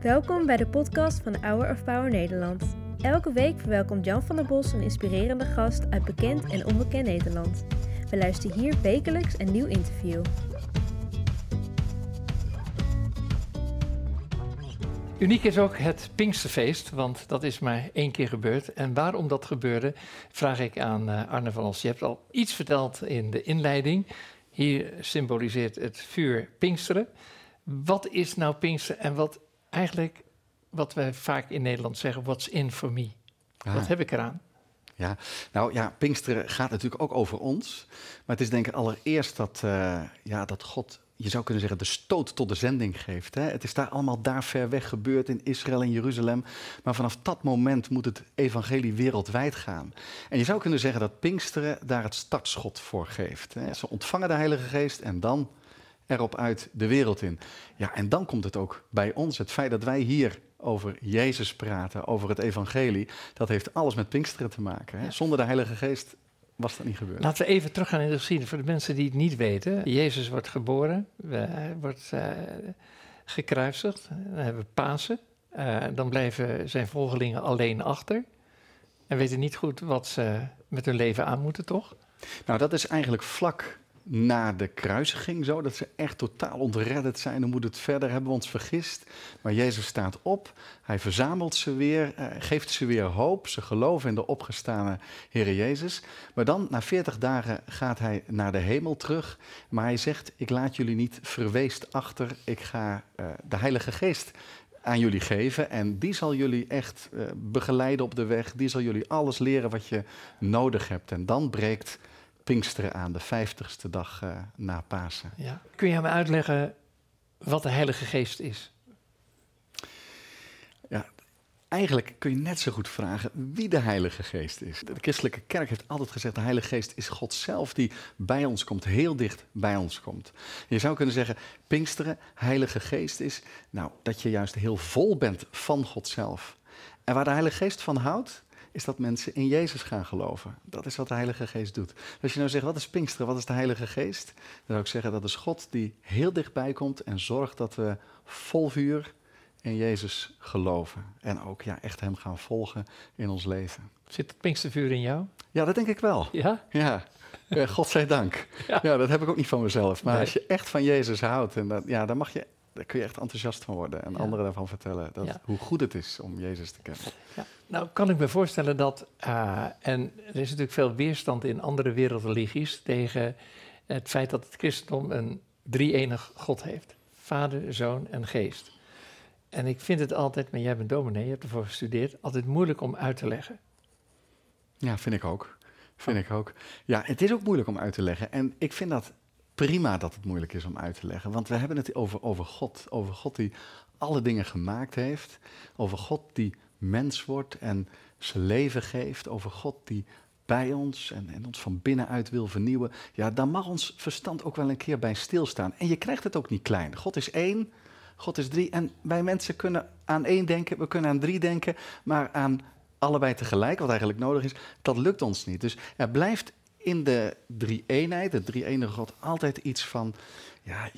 Welkom bij de podcast van Hour of Power Nederland. Elke week verwelkomt Jan van der Bos een inspirerende gast uit bekend en onbekend Nederland. We luisteren hier wekelijks een nieuw interview. Uniek is ook het Pinksterfeest, want dat is maar één keer gebeurd. En waarom dat gebeurde, vraag ik aan uh, Arne van Os. Je hebt al iets verteld in de inleiding. Hier symboliseert het vuur Pinksteren. Wat is nou Pinksteren en wat eigenlijk, wat wij vaak in Nederland zeggen, what's in for me? Ah. Wat heb ik eraan? Ja, nou ja, Pinksteren gaat natuurlijk ook over ons. Maar het is denk ik allereerst dat, uh, ja, dat God je zou kunnen zeggen, de stoot tot de zending geeft. Hè? Het is daar allemaal daar ver weg gebeurd in Israël en Jeruzalem. Maar vanaf dat moment moet het evangelie wereldwijd gaan. En je zou kunnen zeggen dat Pinksteren daar het startschot voor geeft. Hè? Ze ontvangen de Heilige Geest en dan erop uit de wereld in. Ja, en dan komt het ook bij ons. Het feit dat wij hier over Jezus praten, over het evangelie, dat heeft alles met Pinksteren te maken. Hè? Zonder de Heilige Geest was dat niet gebeurd. Laten we even teruggaan in de geschiedenis voor de mensen die het niet weten. Jezus wordt geboren, wordt uh, gekruisigd, dan hebben we Pasen. Uh, dan blijven zijn volgelingen alleen achter en weten niet goed wat ze met hun leven aan moeten, toch? Nou, dat is eigenlijk vlak na de kruisiging zo, dat ze echt totaal ontredderd zijn. Dan moet het verder, hebben we ons vergist. Maar Jezus staat op, hij verzamelt ze weer, uh, geeft ze weer hoop. Ze geloven in de opgestane Heer Jezus. Maar dan, na 40 dagen, gaat hij naar de hemel terug. Maar hij zegt, ik laat jullie niet verweest achter. Ik ga uh, de Heilige Geest aan jullie geven. En die zal jullie echt uh, begeleiden op de weg. Die zal jullie alles leren wat je nodig hebt. En dan breekt Pinksteren aan, de vijftigste dag uh, na Pasen. Ja. Kun je me uitleggen wat de Heilige Geest is? Ja, eigenlijk kun je net zo goed vragen wie de Heilige Geest is. De christelijke kerk heeft altijd gezegd: de Heilige Geest is God zelf die bij ons komt, heel dicht bij ons komt. Je zou kunnen zeggen: Pinksteren, Heilige Geest is nou, dat je juist heel vol bent van God zelf. En waar de Heilige Geest van houdt, is dat mensen in Jezus gaan geloven. Dat is wat de Heilige Geest doet. Dus als je nou zegt, wat is Pinksteren, wat is de Heilige Geest? Dan zou ik zeggen, dat is God die heel dichtbij komt en zorgt dat we vol vuur in Jezus geloven. En ook ja, echt Hem gaan volgen in ons leven. Zit het Pinkstervuur in jou? Ja, dat denk ik wel. Ja? Ja. Uh, God zij dank. Ja. ja. dat heb ik ook niet van mezelf. Maar nee. als je echt van Jezus houdt, en dat, ja, dan mag je daar kun je echt enthousiast van worden en ja. anderen daarvan vertellen dat, ja. hoe goed het is om Jezus te kennen. Ja. Nou, kan ik me voorstellen dat, uh, en er is natuurlijk veel weerstand in andere wereldreligies tegen het feit dat het christendom een drie-enig God heeft: Vader, Zoon en Geest. En ik vind het altijd, maar jij bent dominee, je hebt ervoor gestudeerd, altijd moeilijk om uit te leggen. Ja, vind ik ook. Vind oh. ik ook. Ja, het is ook moeilijk om uit te leggen. En ik vind dat prima dat het moeilijk is om uit te leggen. Want we hebben het over, over God. Over God die alle dingen gemaakt heeft. Over God die mens wordt en zijn leven geeft. Over God die bij ons en, en ons van binnenuit wil vernieuwen. Ja, daar mag ons verstand ook wel een keer bij stilstaan. En je krijgt het ook niet klein. God is één, God is drie. En wij mensen kunnen aan één denken, we kunnen aan drie denken. Maar aan allebei tegelijk, wat eigenlijk nodig is, dat lukt ons niet. Dus er blijft in de drie-eenheid, de drie-enige God, altijd iets van... Ja,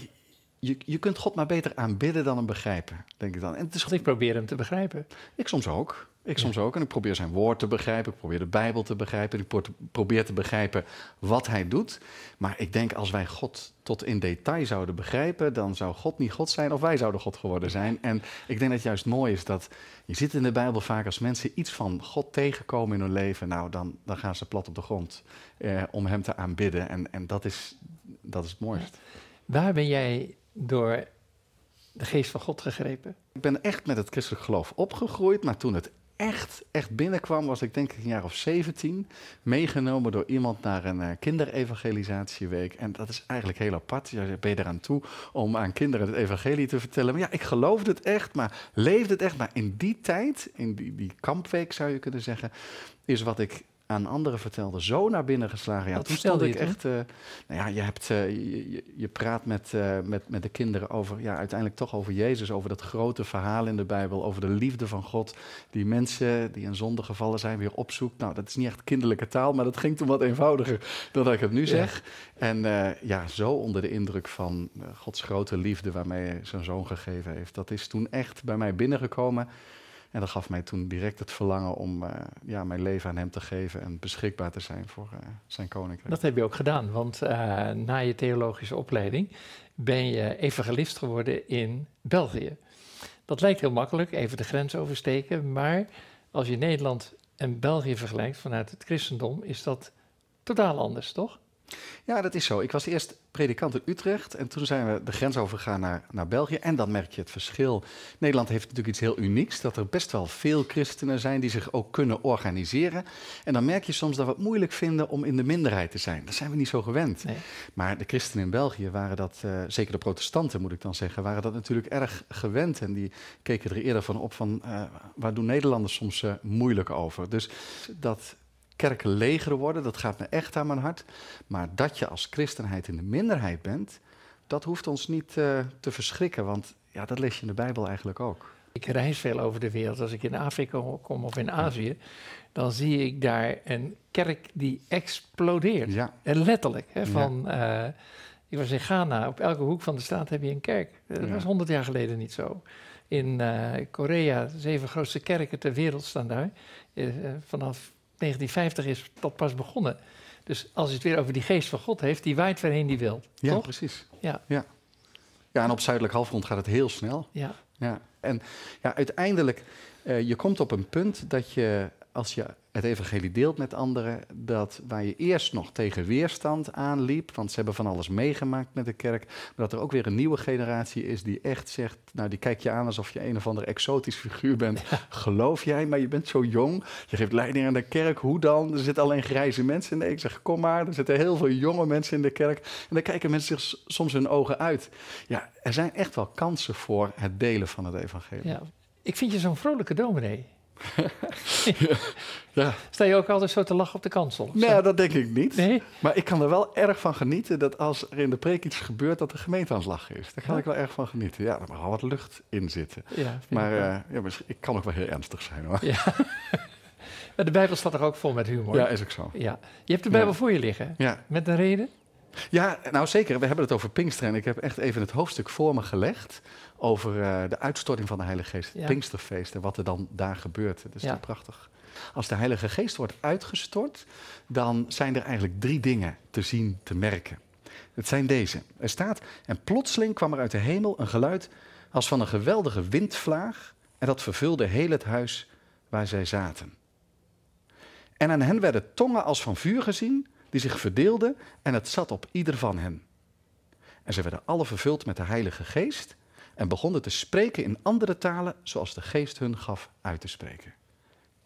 je, je kunt God maar beter aanbidden dan hem begrijpen, denk ik dan. En het is, ik probeer hem te begrijpen. Ik soms ook. Ik soms ook. En ik probeer zijn woord te begrijpen. Ik probeer de Bijbel te begrijpen. Ik probeer te begrijpen wat hij doet. Maar ik denk als wij God tot in detail zouden begrijpen, dan zou God niet God zijn of wij zouden God geworden zijn. En ik denk dat het juist mooi is dat je ziet in de Bijbel vaak als mensen iets van God tegenkomen in hun leven, nou dan, dan gaan ze plat op de grond eh, om hem te aanbidden. En, en dat, is, dat is het mooiste. Waar ben jij door de geest van God gegrepen? Ik ben echt met het christelijk geloof opgegroeid, maar toen het echt, echt binnenkwam, was ik denk ik een jaar of 17, meegenomen door iemand naar een uh, kinderevangelisatieweek. En dat is eigenlijk heel apart. Je ben je eraan toe om aan kinderen het evangelie te vertellen. Maar ja, ik geloofde het echt, maar leefde het echt. Maar in die tijd, in die, die kampweek zou je kunnen zeggen, is wat ik aan anderen vertelde, zo naar binnen geslagen. Ja, Wat toen stond ik echt. eh, nou ja, je, hebt, eh, je, je- praat met, eh, met, met de kinderen over, ja, uiteindelijk toch over Jezus, over dat grote verhaal in de Bijbel, over de liefde van God, die mensen die in zonde gevallen zijn weer opzoekt. Nou, dat is niet echt kinderlijke taal, maar dat ging toen wat eenvoudiger dan dat ik het nu zeg. En ja, zo onder de indruk van Gods grote liefde waarmee hij zijn zoon gegeven heeft. Dat is toen echt bij mij binnengekomen. En dat gaf mij toen direct het verlangen om eh, ja, mijn leven aan hem te geven en beschikbaar te zijn voor eh, zijn koninkrijk. Dat heb je ook gedaan, want eh, na je theologische opleiding ben je evangelist geworden in België. Dat lijkt heel makkelijk, even de grens oversteken, maar als je Nederland en België vergelijkt vanuit het christendom, is dat totaal anders, toch? Ja, dat is zo. Ik was eerst predikant in Utrecht en toen zijn we de grens overgegaan naar, naar België. En dan merk je het verschil. Nederland heeft natuurlijk iets heel unieks, dat er best wel veel christenen zijn die zich ook kunnen organiseren. En dan merk je soms dat we het moeilijk vinden om in de minderheid te zijn. Dat zijn we niet zo gewend. Nee. Maar de christenen in België waren dat, eh, zeker de protestanten moet ik dan zeggen, waren dat natuurlijk erg gewend. En die keken er eerder van op van, eh, waar doen Nederlanders soms eh, moeilijk over. Dus dat kerken leger worden, dat gaat me echt aan mijn hart. Maar dat je als christenheid in de minderheid bent, dat hoeft ons niet eh, te verschrikken. Want ja, dat lees je in de Bijbel eigenlijk ook. Ik reis veel over de wereld. Als ik in Afrika kom of in Azië, dan zie ik daar een kerk die explodeert. Ja, En letterlijk. Hè, Ja. van, eh, ik was in Ghana, op elke hoek van de straat heb je een kerk. Dat Ja. was honderd jaar geleden niet zo. In eh, Korea, de zeven grootste kerken ter wereld staan daar. Eh, eh, vanaf 1950 is dat pas begonnen. Dus als je het weer over die geest van God heeft, die waait waarheen die wil. ja toch? precies. Ja. Ja. ja, en op zuidelijk halfrond gaat het heel snel. Ja. Ja, en ja, uiteindelijk, eh, je komt op een punt dat je, als je het evangelie deelt met anderen, dat waar je eerst nog tegen weerstand aanliep, want ze hebben van alles meegemaakt met de kerk, maar dat er ook weer een nieuwe generatie is die echt zegt, nou die kijkt je aan alsof je een of ander exotisch figuur bent. Geloof jij, maar je bent zo jong, je geeft leiding aan de kerk, hoe dan? Er zitten alleen grijze mensen. Nee, ik zeg, kom maar, er zitten heel veel jonge mensen in de kerk. En dan kijken mensen zich soms hun ogen uit. Ja, er zijn echt wel kansen voor het delen van het evangelie. ja. Ik vind je zo'n vrolijke dominee. Ja. Sta je ook altijd zo te lachen op de kansel? zo? Nou, dat denk ik niet. Nee? Maar ik kan er wel erg van genieten dat als er in de preek iets gebeurt, dat de gemeente aan het lachen is. Daar kan Ja. ik wel erg van genieten. Ja, daar mag wel wat lucht in zitten. Maar ik wel. eh, ja, ik kan ook wel heel ernstig zijn hoor. Ja. Maar de Bijbel staat er ook vol met humor. Ja, is ook zo. Ja. Je hebt de Bijbel voor je liggen. Ja. Met een reden? Ja, nou zeker. We hebben het over Pinksteren. En ik heb echt even het hoofdstuk voor me gelegd over eh, de uitstorting van de Heilige Geest. Het Ja. Pinksterfeest en wat er dan daar gebeurt. Dat is Ja. prachtig. Als de Heilige Geest wordt uitgestort, dan zijn er eigenlijk drie dingen te zien, te merken. Het zijn deze. Er staat, en plotseling kwam er uit de hemel een geluid als van een geweldige windvlaag en dat vervulde heel het huis waar zij zaten. En aan hen werden tongen als van vuur gezien, die zich verdeelden en het zat op ieder van hen. En ze werden alle vervuld met de Heilige Geest en begonnen te spreken in andere talen zoals de Geest hun gaf uit te spreken.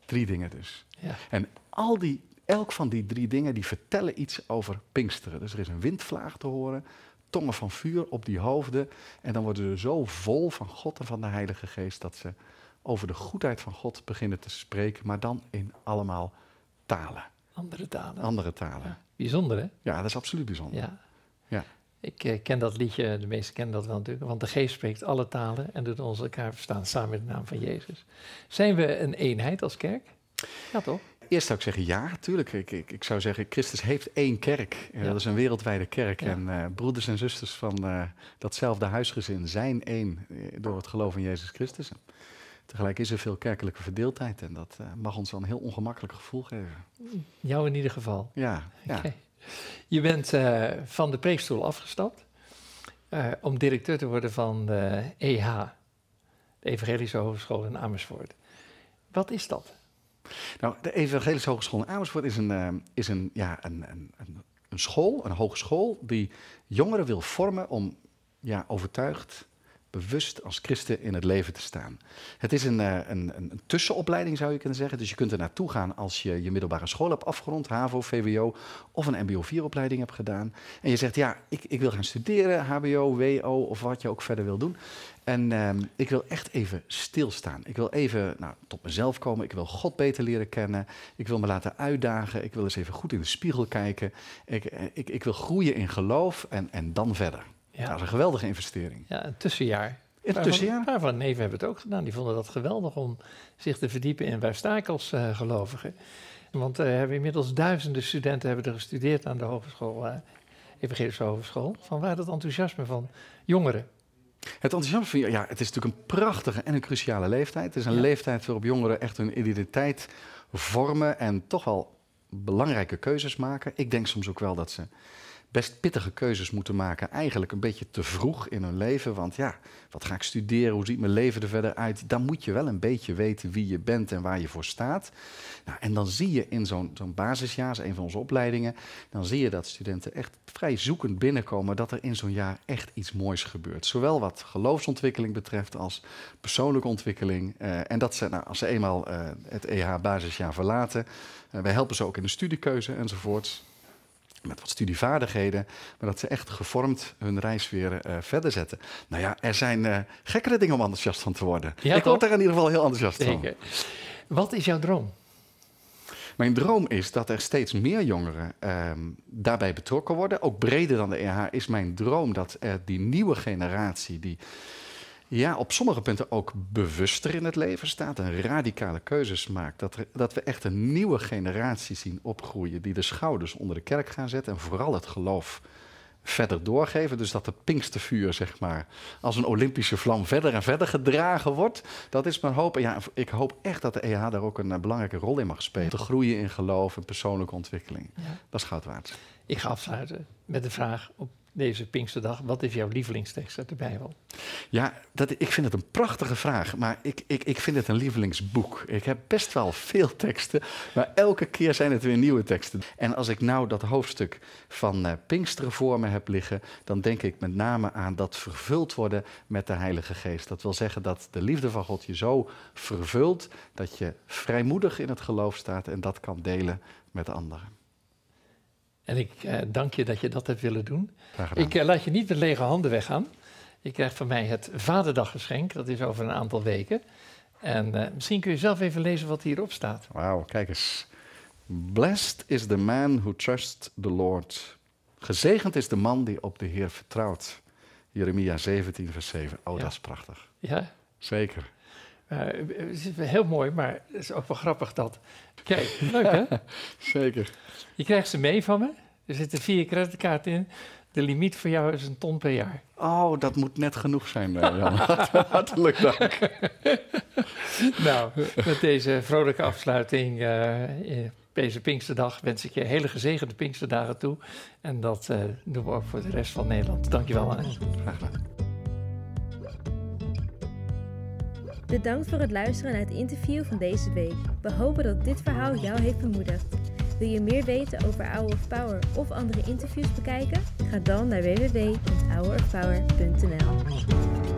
Drie dingen dus. Ja. En al die, elk van die drie dingen die vertellen iets over Pinksteren. Dus er is een windvlaag te horen, tongen van vuur op die hoofden. En dan worden ze zo vol van God en van de Heilige Geest dat ze over de goedheid van God beginnen te spreken, maar dan in allemaal talen, Andere talen. andere talen. Ja. Bijzonder, hè? Ja, dat is absoluut bijzonder. Ja. Ja. Ik eh, ken dat liedje, de meesten kennen dat wel natuurlijk, want de geest spreekt alle talen en doet ons elkaar verstaan samen in de naam van Jezus. Zijn we een eenheid als kerk? Ja, toch? Eerst zou ik zeggen ja, tuurlijk. Ik, ik, ik zou zeggen, Christus heeft één kerk. Eh, Ja. Dat is een wereldwijde kerk. Ja. En eh, broeders en zusters van datzelfde huisgezin zijn één door het geloof in Jezus Christus. Tegelijk is er veel kerkelijke verdeeldheid en dat eh, mag ons wel een heel ongemakkelijk gevoel geven. Jou in ieder geval. Ja, ja. Je bent eh, van de preekstoel afgestapt eh, om directeur te worden van de EH, de Evangelische Hogeschool in Amersfoort. Wat is dat? Nou, de Evangelische Hogeschool in Amersfoort is een, is een, ja, een, een, een school, een hogeschool, die jongeren wil vormen om ja, overtuigd, bewust als christen in het leven te staan. Het is een, een, een, een, tussenopleiding, zou je kunnen zeggen. Dus je kunt er naartoe gaan als je je middelbare school hebt afgerond, HAVO, VWO, of een MBO-4-opleiding hebt gedaan. En je zegt, ja, ik, ik wil gaan studeren, HBO, WO of wat je ook verder wil doen. En ehm, ik wil echt even stilstaan. Ik wil even nou, tot mezelf komen. Ik wil God beter leren kennen. Ik wil me laten uitdagen. Ik wil eens even goed in de spiegel kijken. Ik, ik, ik wil groeien in geloof en, en dan verder. Ja. Dat is een geweldige investering. Ja, een tussenjaar. Een tussenjaar? Een van neven hebben het ook gedaan. Die vonden dat geweldig om zich te verdiepen in waar sta ik als uh, gelovige. Want uh, hebben inmiddels duizenden studenten hebben er gestudeerd aan de hogeschool, uh, Evangelische Hogeschool. Van waar dat enthousiasme van jongeren? Het enthousiasme van, ja, het is natuurlijk een prachtige en een cruciale leeftijd. Het is een leeftijd waarop jongeren echt hun identiteit vormen en toch wel belangrijke keuzes maken. Ik denk soms ook wel dat ze best pittige keuzes moeten maken. Eigenlijk een beetje te vroeg in hun leven. Want ja, wat ga ik studeren? Hoe ziet mijn leven er verder uit? Dan moet je wel een beetje weten wie je bent en waar je voor staat. Nou, en dan zie je in zo'n zo'n basisjaar, is een van onze opleidingen, dan zie je dat studenten echt vrij zoekend binnenkomen dat er in zo'n jaar echt iets moois gebeurt. Zowel wat geloofsontwikkeling betreft als persoonlijke ontwikkeling. Uh, en dat ze, nou, als ze eenmaal uh, het EH-basisjaar verlaten, uh, wij helpen ze ook in de studiekeuze enzovoorts met wat studievaardigheden, maar dat ze echt gevormd hun reis weer uh, verder zetten. Nou ja, er zijn uh, gekkere dingen om enthousiast van te worden. Ja, ik word er in ieder geval heel enthousiast Zeker. van. Wat is jouw droom? Mijn droom is dat er steeds meer jongeren um, daarbij betrokken worden. Ook breder dan de EH is mijn droom dat die nieuwe generatie, die ja, op sommige punten ook bewuster in het leven staat en radicale keuzes maakt. Dat, er, dat we echt een nieuwe generatie zien opgroeien die de schouders onder de kerk gaan zetten en vooral het geloof verder doorgeven. Dus dat de Pinkstervuur, zeg maar, als een Olympische vlam verder en verder gedragen wordt. Dat is mijn hoop. En ja, ik hoop echt dat de EH daar ook een eh, belangrijke rol in mag spelen. Te groeien in geloof en persoonlijke ontwikkeling. Ja. Dat is goud waard. Ik ga afsluiten met de vraag op deze Pinksterdag. Wat is jouw lievelingstekst uit de Bijbel? Ja, dat, ik vind het een prachtige vraag, maar ik, ik, ik vind het een lievelingsboek. Ik heb best wel veel teksten, maar elke keer zijn het weer nieuwe teksten. En als ik nou dat hoofdstuk van uh, Pinksteren voor me heb liggen, dan denk ik met name aan dat vervuld worden met de Heilige Geest. Dat wil zeggen dat de liefde van God je zo vervult dat je vrijmoedig in het geloof staat en dat kan delen met anderen. En ik uh, dank je dat je dat hebt willen doen. Ik uh, laat je niet met lege handen weggaan. Je krijgt van mij het Vaderdaggeschenk. Dat is over een aantal weken. En uh, misschien kun je zelf even lezen wat hierop staat. Wauw, kijk eens. Blessed is the man who trusts the Lord. Gezegend is de man die op de Heer vertrouwt. Jeremia 17, vers 7. Oh, ja. dat is prachtig. Ja. Zeker. Het is heel mooi, maar het is ook wel grappig dat. Kijk, leuk hè? Zeker. Je krijgt ze mee van me. Er zitten vier creditkaarten in. De limiet voor jou is een ton per jaar. Oh, dat moet net genoeg zijn, uh, Jan. Hartelijk dank. nou, met deze vrolijke afsluiting uh, deze Pinksterdag wens ik je hele gezegende Pinksterdagen toe. En dat uh, doen we ook voor de rest van Nederland. Dankjewel, Anne. Graag gedaan. Bedankt voor het luisteren naar het interview van deze week. We hopen dat dit verhaal jou heeft bemoedigd. Wil je meer weten over Hour of Power of andere interviews bekijken? Ga dan naar www.hourofpower.nl.